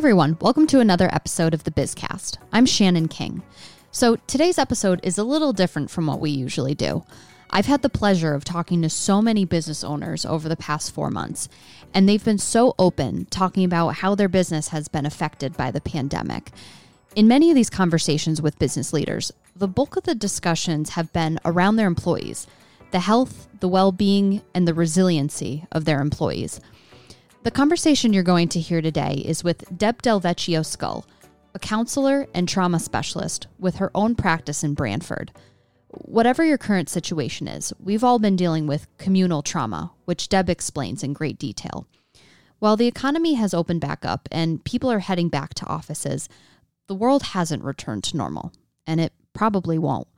everyone, welcome to another episode of the Bizcast. I'm Shannon King. So, today's episode is a little different from what we usually do. I've had the pleasure of talking to so many business owners over the past four months, and they've been so open talking about how their business has been affected by the pandemic. In many of these conversations with business leaders, the bulk of the discussions have been around their employees, the health, the well being, and the resiliency of their employees. The conversation you're going to hear today is with Deb Delvecchio Scull, a counselor and trauma specialist with her own practice in Branford. Whatever your current situation is, we've all been dealing with communal trauma, which Deb explains in great detail. While the economy has opened back up and people are heading back to offices, the world hasn't returned to normal, and it probably won't.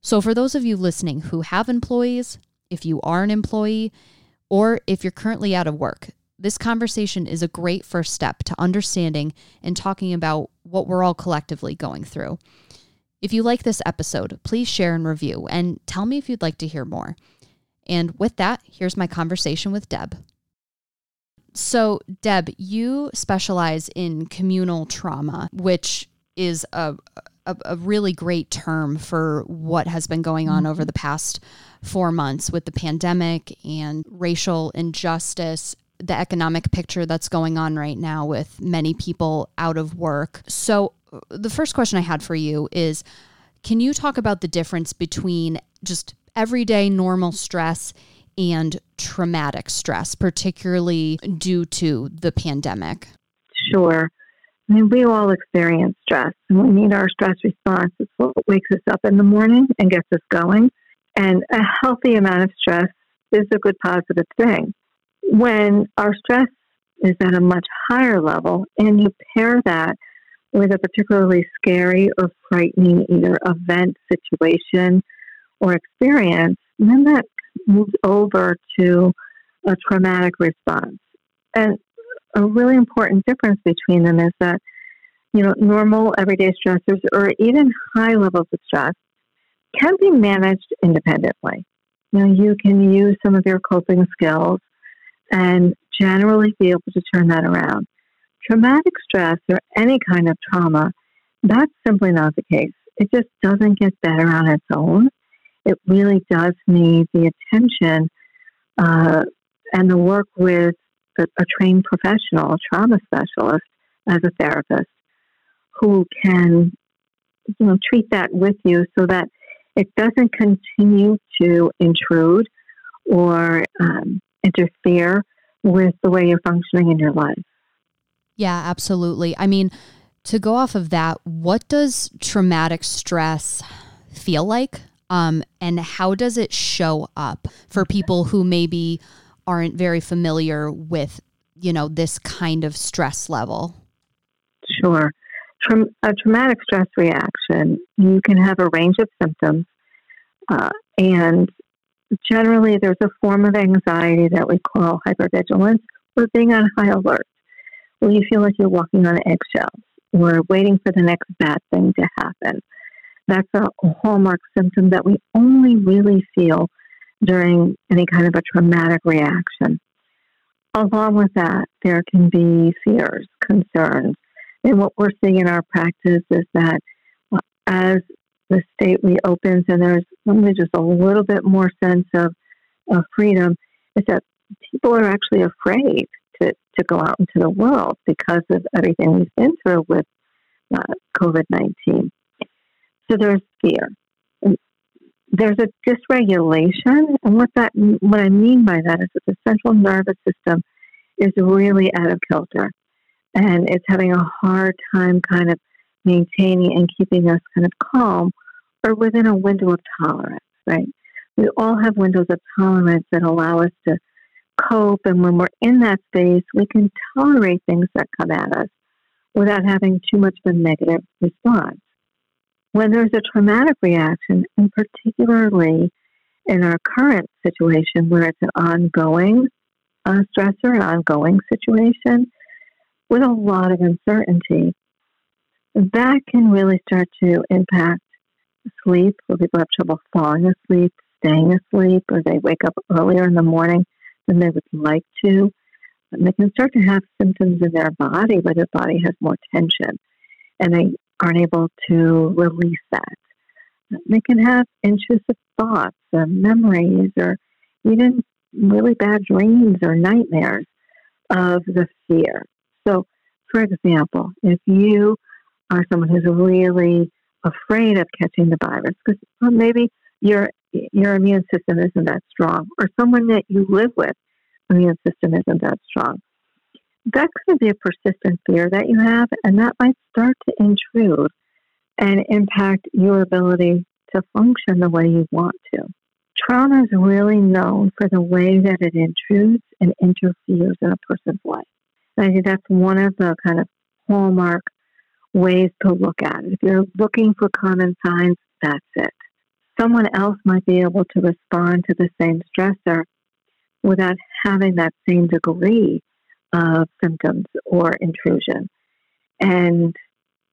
So, for those of you listening who have employees, if you are an employee, or if you're currently out of work, this conversation is a great first step to understanding and talking about what we're all collectively going through. If you like this episode, please share and review and tell me if you'd like to hear more. And with that, here's my conversation with Deb. So, Deb, you specialize in communal trauma, which is a, a, a, really great term for what has been going on over mm-hmm. the past four months with the pandemic and racial injustice the economic picture that's going on right now with many people out of work. So, the first question I had for you is can you talk about the difference between just everyday normal stress and traumatic stress, particularly due to the pandemic? Sure. I mean, we all experience stress, and we need our stress response. It's what wakes us up in the morning and gets us going. And a healthy amount of stress is a good positive thing. When our stress is at a much higher level and you pair that with a particularly scary or frightening either event, situation, or experience, then that moves over to a traumatic response. And a really important difference between them is that, you know, normal everyday stressors or even high levels of stress can be managed independently. You know, you can use some of your coping skills and generally be able to turn that around. Traumatic stress or any kind of trauma, that's simply not the case. It just doesn't get better on its own. It really does need the attention uh, and the work with a, a trained professional, a trauma specialist, as a therapist, who can you know treat that with you so that it doesn't continue to intrude or um, interfere with the way you're functioning in your life. Yeah, absolutely. I mean, to go off of that, what does traumatic stress feel like? Um, and how does it show up for people who maybe aren't very familiar with, you know, this kind of stress level? Sure. Tra- a traumatic stress reaction, you can have a range of symptoms, uh, and generally there's a form of anxiety that we call hypervigilance or being on high alert, where you feel like you're walking on eggshells or waiting for the next bad thing to happen. That's a hallmark symptom that we only really feel during any kind of a traumatic reaction. Along with that, there can be fears, concerns. And what we're seeing in our practice is that uh, as the state reopens and there's only just a little bit more sense of, of freedom, is that people are actually afraid to, to go out into the world because of everything we've been through with uh, COVID 19. So there's fear. there's a dysregulation, and what that what I mean by that is that the central nervous system is really out of kilter, and it's having a hard time kind of maintaining and keeping us kind of calm or within a window of tolerance, right? We all have windows of tolerance that allow us to cope, and when we're in that space, we can tolerate things that come at us without having too much of a negative response. When there's a traumatic reaction, and particularly in our current situation where it's an ongoing uh, stressor, an ongoing situation with a lot of uncertainty, that can really start to impact sleep, where people have trouble falling asleep, staying asleep, or they wake up earlier in the morning than they would like to. And they can start to have symptoms in their body where their body has more tension and they aren't able to release that. Um, they can have intrusive thoughts or memories or even really bad dreams or nightmares of the fear. So, for example, if you are someone who's really afraid of catching the virus, because well, maybe your your immune system isn't that strong, or someone that you live with, immune system isn't that strong. That could be a persistent fear that you have, and that might start to intrude and impact your ability to function the way you want to. Trauma is really known for the way that it intrudes and interferes in a person's life. And I think that's one of the kind of hallmark ways to look at it. If you're looking for common signs, that's it. Someone else might be able to respond to the same stressor without having that same degree of symptoms or intrusion and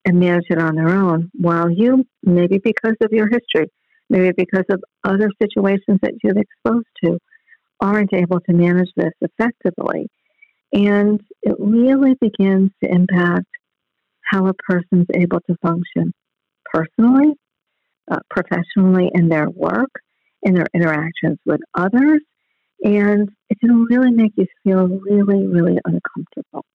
and manage it on their own while you maybe because of your history maybe because of other situations that you've exposed to aren't able to manage this effectively and it really begins to impact how a person's able to function personally uh, professionally in their work in their interactions with others and it can really make you feel really, really uncomfortable.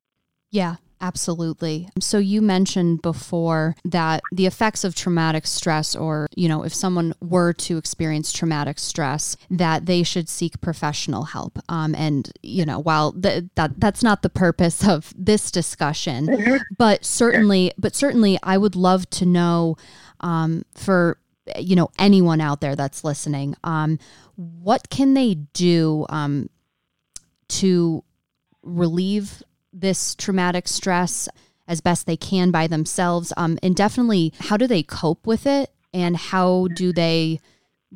Yeah, absolutely. So you mentioned before that the effects of traumatic stress or, you know, if someone were to experience traumatic stress, that they should seek professional help. Um, and, you know, while th- that that's not the purpose of this discussion, mm-hmm. but certainly, but certainly I would love to know um, for you know anyone out there that's listening um, what can they do um, to relieve this traumatic stress as best they can by themselves um, and definitely how do they cope with it and how do they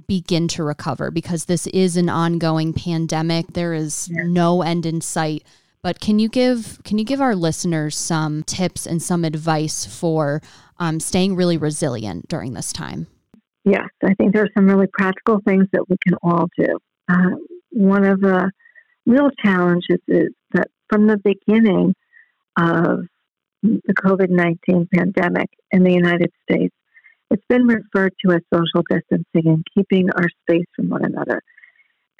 begin to recover? Because this is an ongoing pandemic. There is no end in sight. But can you give can you give our listeners some tips and some advice for um, staying really resilient during this time? Yes, I think there are some really practical things that we can all do. Uh, one of the real challenges is that from the beginning of the COVID 19 pandemic in the United States, it's been referred to as social distancing and keeping our space from one another.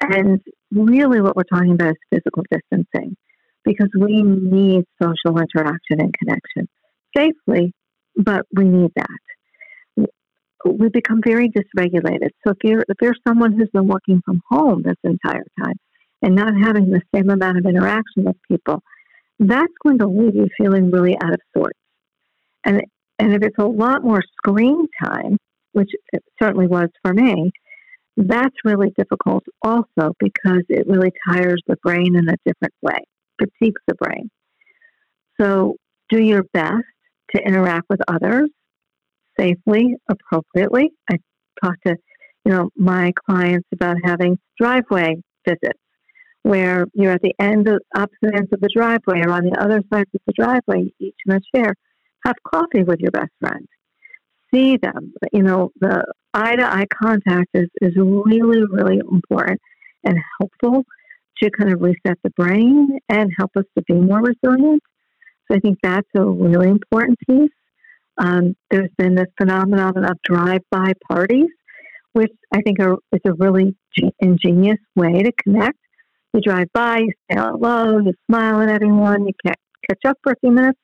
And really, what we're talking about is physical distancing because we need social interaction and connection safely, but we need that we become very dysregulated. So if you're if you're someone who's been working from home this entire time and not having the same amount of interaction with people, that's going to leave you feeling really out of sorts. And and if it's a lot more screen time, which it certainly was for me, that's really difficult also because it really tires the brain in a different way, fatigues the brain. So do your best to interact with others safely, appropriately. I talk to, you know, my clients about having driveway visits where you're at the end of opposite ends of the driveway or on the other sides of the driveway, each in a chair. Have coffee with your best friend. See them. You know, the eye to eye contact is, is really, really important and helpful to kind of reset the brain and help us to be more resilient. So I think that's a really important piece. Um, there's been this phenomenon of drive-by parties, which I think are, is a really ingenious way to connect. You drive by, you say hello, you smile at everyone, you catch up for a few minutes,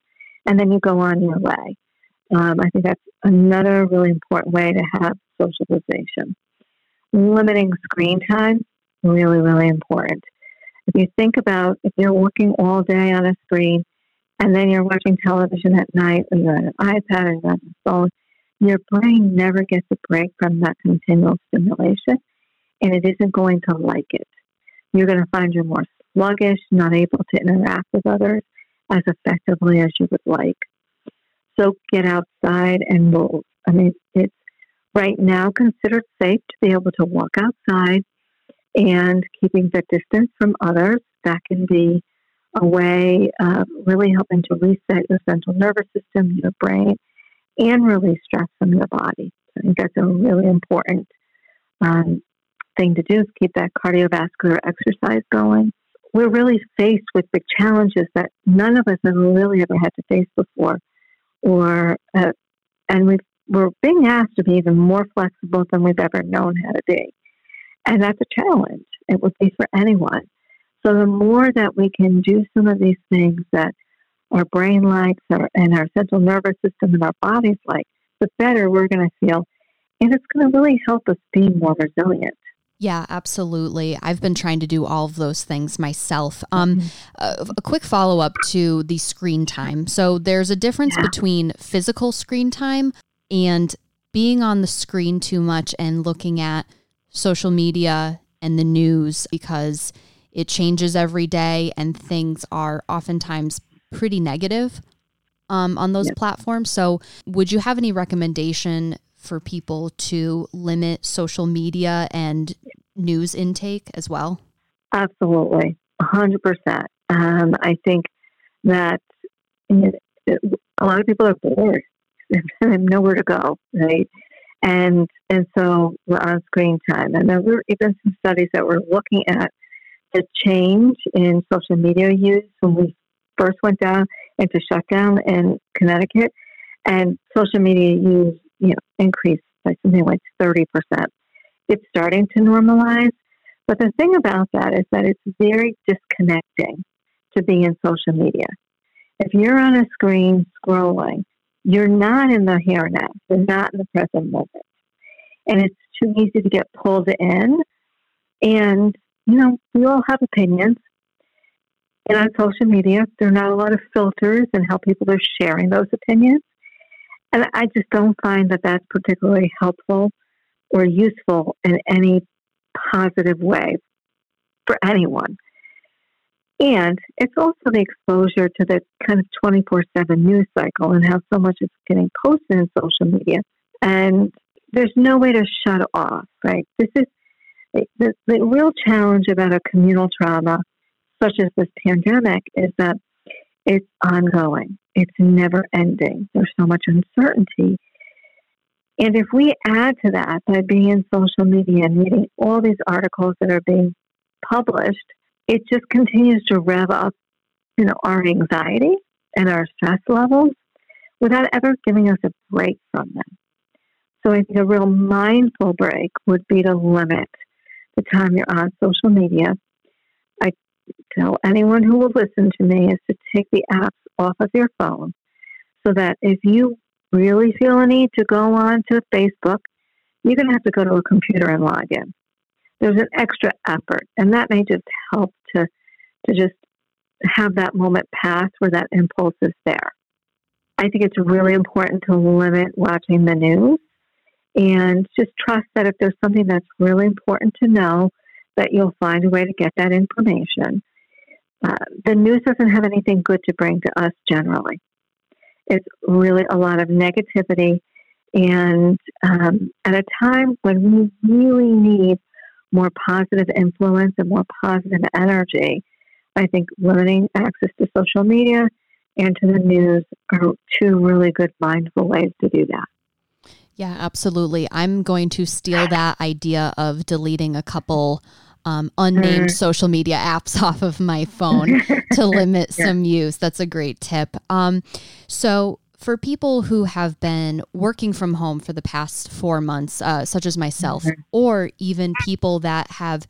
and then you go on your way. Um, I think that's another really important way to have socialization. Limiting screen time, really, really important. If you think about if you're working all day on a screen, and then you're watching television at night or you're on an iPad or you're on your phone, your brain never gets a break from that continual stimulation and it isn't going to like it. You're going to find you're more sluggish, not able to interact with others as effectively as you would like. So get outside and move. I mean, it's right now considered safe to be able to walk outside and keeping the distance from others. That can be a way of really helping to reset your central nervous system, your brain, and release stress from your body. I think that's a really important um, thing to do is keep that cardiovascular exercise going. we're really faced with big challenges that none of us have really ever had to face before, or uh, and we we're being asked to be even more flexible than we've ever known how to be, and that's a challenge. It would be for anyone. So the more that we can do some of these things that our brain likes our, and our central nervous system and our bodies like, the better we're going to feel. And it's going to really help us be more resilient. Yeah, absolutely. I've been trying to do all of those things myself. Um, mm-hmm. a, a, quick follow up to the screen time. So there's a difference between physical screen time and being on the screen too much and looking at social media and the news because it changes every day and things are oftentimes pretty negative um, on those yep. platforms. So, would you have any recommendation for people to limit social media and news intake as well? Absolutely, 100%. Um, I think that a lot of people are bored and nowhere to go, right? And and so we're on screen time. And there were even some studies that were looking at the change in social media use when we first went down into shutdown in Connecticut, and social media use you know increased by something like thirty percent. It's starting to normalize, but the thing about that is that it's very disconnecting to be in social media. If you're on a screen scrolling, you're not in the here and now. You're not in the present moment, and it's too easy to get pulled in. And you know, we all have opinions, and on social media, there are not a lot of filters and how people are sharing those opinions. And I just don't find that that's particularly helpful or useful in any positive way for anyone. And it's also the exposure to the kind of 24 7 news cycle and how so much is getting posted in social media. And there's no way to shut off, right? This is the, the real challenge about a communal trauma such as this pandemic is that it's ongoing. It's never ending. There's so much uncertainty. And if we add to that by being in social media and reading all these articles that are being published, it just continues to rev up, you know, our anxiety and our stress levels without ever giving us a break from them. So I think a real mindful break would be to limit the time you're on social media tell anyone who will listen to me is to take the apps off of your phone so that if you really feel a need to go on to Facebook, you're going to have to go to a computer and log in. There's an extra effort, and that may just help to, to just have that moment pass where that impulse is there. I think it's really important to limit watching the news and just trust that if there's something that's really important to know, that you'll find a way to get that information. Uh, the news doesn't have anything good to bring to us generally. It's really a lot of negativity. And um, at a time when we really need more positive influence and more positive energy, I think limiting access to social media and to the news are two really good mindful ways to do that. Yeah, absolutely. I'm going to steal that idea of deleting a couple um, unnamed mm. social media apps off of my phone to limit yeah. some use. That's a great tip. Um, so, for people who have been working from home for the past four months, uh, such as myself, mm-hmm. or even people that have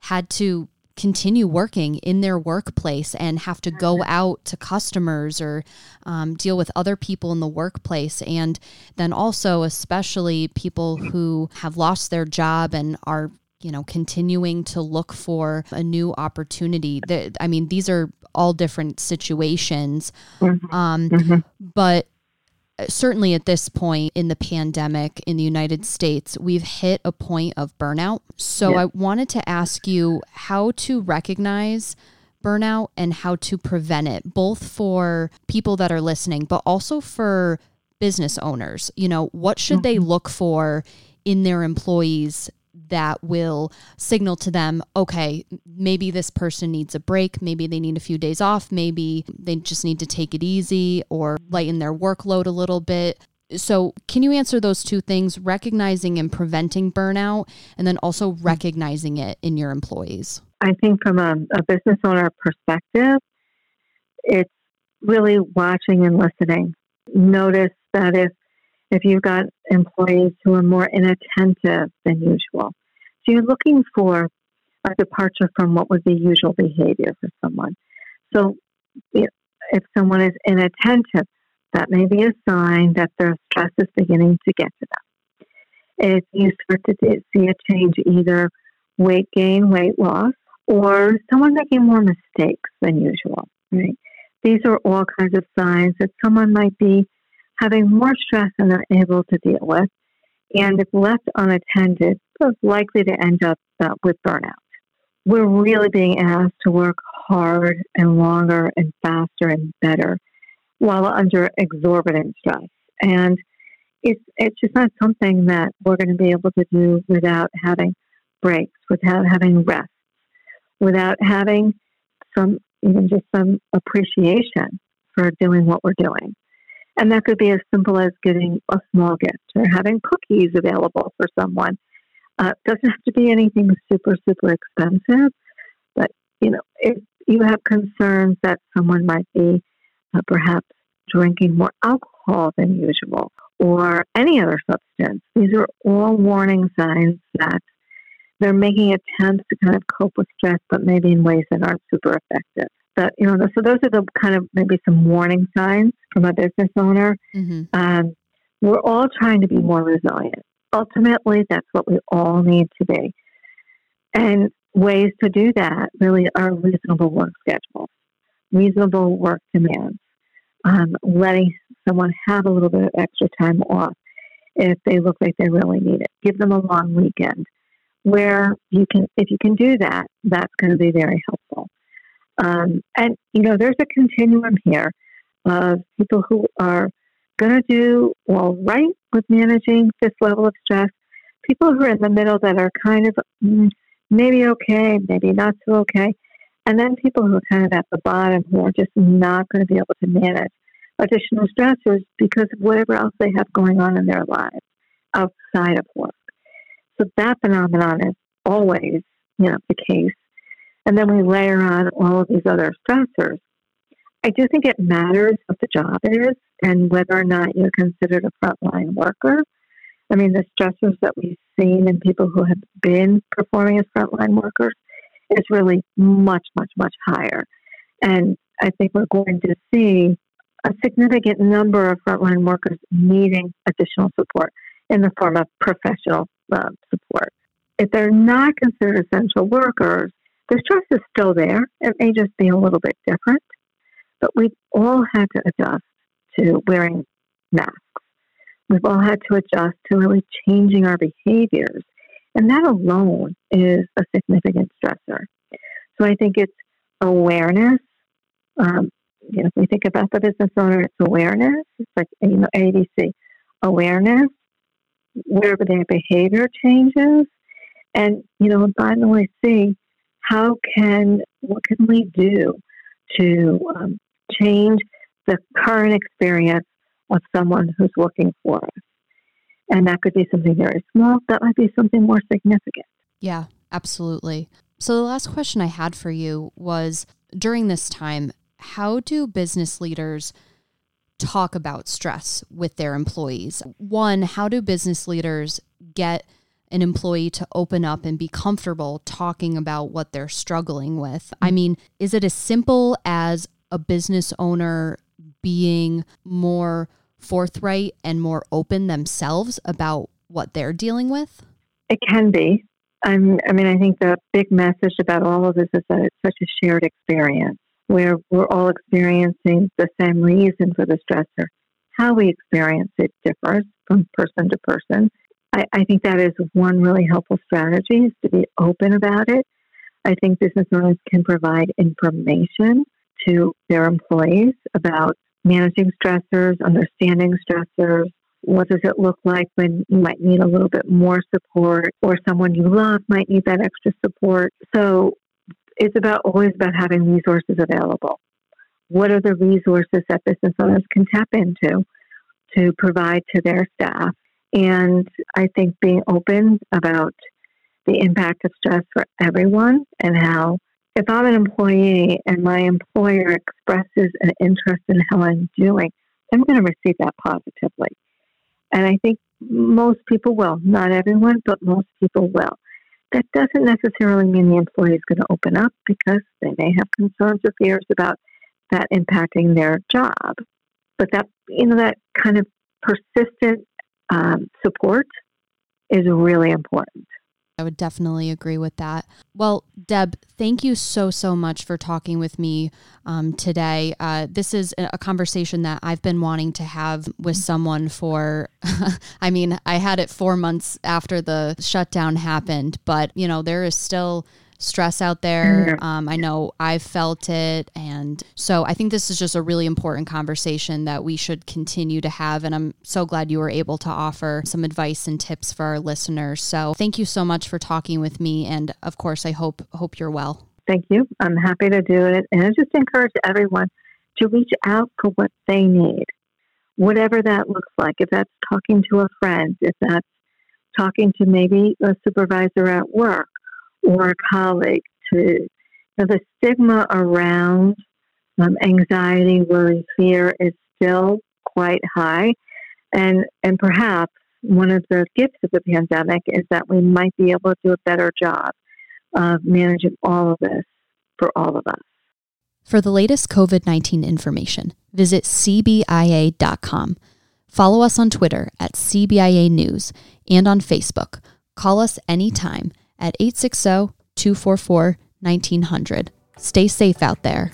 had to continue working in their workplace and have to go mm-hmm. out to customers or um, deal with other people in the workplace. And then also, especially people who have lost their job and are you know, continuing to look for a new opportunity. The, I mean, these are all different situations. Mm-hmm. Um, mm-hmm. But certainly at this point in the pandemic in the United States, we've hit a point of burnout. So yeah. I wanted to ask you how to recognize burnout and how to prevent it, both for people that are listening, but also for business owners. You know, what should mm-hmm. they look for in their employees that will signal to them, okay, maybe this person needs a break. Maybe they need a few days off. Maybe they just need to take it easy or lighten their workload a little bit. So, can you answer those two things, recognizing and preventing burnout, and then also mm-hmm. recognizing it in your employees? I think from a, a business owner perspective, it's really watching and listening. Notice that if if you've got employees who are more inattentive than usual, so you're looking for a departure from what would be usual behavior for someone. So if someone is inattentive, that may be a sign that their stress is beginning to get to them. If you start to see a change, either weight gain, weight loss, or someone making more mistakes than usual, right? These are all kinds of signs that someone might be having more stress than they're able to deal with. And if left unattended, is likely to end up uh, with burnout. We're really being asked to work hard and longer and faster and better while under exorbitant stress. And it's, it's just not something that we're going to be able to do without having breaks, without having rest, without having some, even just some appreciation for doing what we're doing. And that could be as simple as getting a small gift or having cookies available for someone. Uh, doesn't have to be anything super, super expensive, but you know, if you have concerns that someone might be uh, perhaps drinking more alcohol than usual or any other substance, these are all warning signs that they're making attempts to kind of cope with stress, but maybe in ways that aren't super effective. But you know, so those are the kind of maybe some warning signs from a business owner. Mm-hmm. Um, we're all trying to be more resilient. Ultimately, that's what we all need to be. And ways to do that really are reasonable work schedules, reasonable work demands, um, letting someone have a little bit of extra time off if they look like they really need it. Give them a long weekend where you can, if you can do that, that's going to be very helpful. Um, and, you know, there's a continuum here of people who are going to do all right with managing this level of stress, people who are in the middle that are kind of mm, maybe okay, maybe not so okay, and then people who are kind of at the bottom who are just not going to be able to manage additional stressors because of whatever else they have going on in their lives outside of work. So that phenomenon is always, you know, the case. And then we layer on all of these other stressors. I do think it matters what the job is and whether or not you're considered a frontline worker. I mean, the stressors that we've seen in people who have been performing as frontline workers is really much, much, much higher. And I think we're going to see a significant number of frontline workers needing additional support in the form of professional uh, support. If they're not considered essential workers, the stress is still there. It may just be a little bit different, but we've all had to adjust to wearing masks. We've all had to adjust to really changing our behaviors. And that alone is a significant stressor. So I think it's awareness. Um, you know, if we think about the business owner, it's awareness. It's like, you know, ABC, awareness, where their behavior changes, and, you know, finally see how can, what can we do to um, change the current experience of someone who's working for us. And that could be something very small, that might be something more significant. Yeah, absolutely. So, the last question I had for you was during this time, how do business leaders talk about stress with their employees? One, how do business leaders get an employee to open up and be comfortable talking about what they're struggling with? I mm-hmm. mean, is it as simple as a business owner being more forthright and more open themselves about what they're dealing with? It can be. I'm, I mean, I think the big message about all of this is that it's such a shared experience where we're all experiencing the same reason for the stressor. How we experience it differs from person to person. I, I think that is one really helpful strategy is to be open about it. I think business owners can provide information to their employees about managing stressors, understanding stressors. What does it look like when you might need a little bit more support or someone you love might need that extra support? So it's about always about having resources available. What are the resources that business owners can tap into to provide to their staff? And I think being open about the impact of stress for everyone and how if I'm an employee and my employer expresses an interest in how I'm doing, I'm going to receive that positively. And I think most people will. Not everyone, but most people will. That doesn't necessarily mean the employee is going to open up because they may have concerns or fears about that impacting their job. But that, you know, that kind of persistent um, support is really important. I would definitely agree with that. Well, Deb, thank you so, so much for talking with me um, today. Uh, this is a conversation that I've been wanting to have with someone for, I mean, I had it four months after the shutdown happened, but, you know, there is still stress out there. Mm-hmm. Um, I know I've felt it. And so I think this is just a really important conversation that we should continue to have. And I'm so glad you were able to offer some advice and tips for our listeners. So thank you so much for talking with me. And of course, I hope, hope you're well. Thank you. I'm happy to do it. And I just encourage everyone to reach out for what they need, whatever that looks like. If that's talking to a friend, if that's talking to maybe a supervisor at work, or a colleague to the stigma around um, anxiety, worry, fear is still quite high, and and perhaps one of the gifts of the pandemic is that we might be able to do a better job of managing all of this for all of us. For the latest COVID 19 information, visit CBIA.com. Follow us on Twitter at CBIA News and on Facebook. Call us anytime at 860 244 1900. Stay safe out there.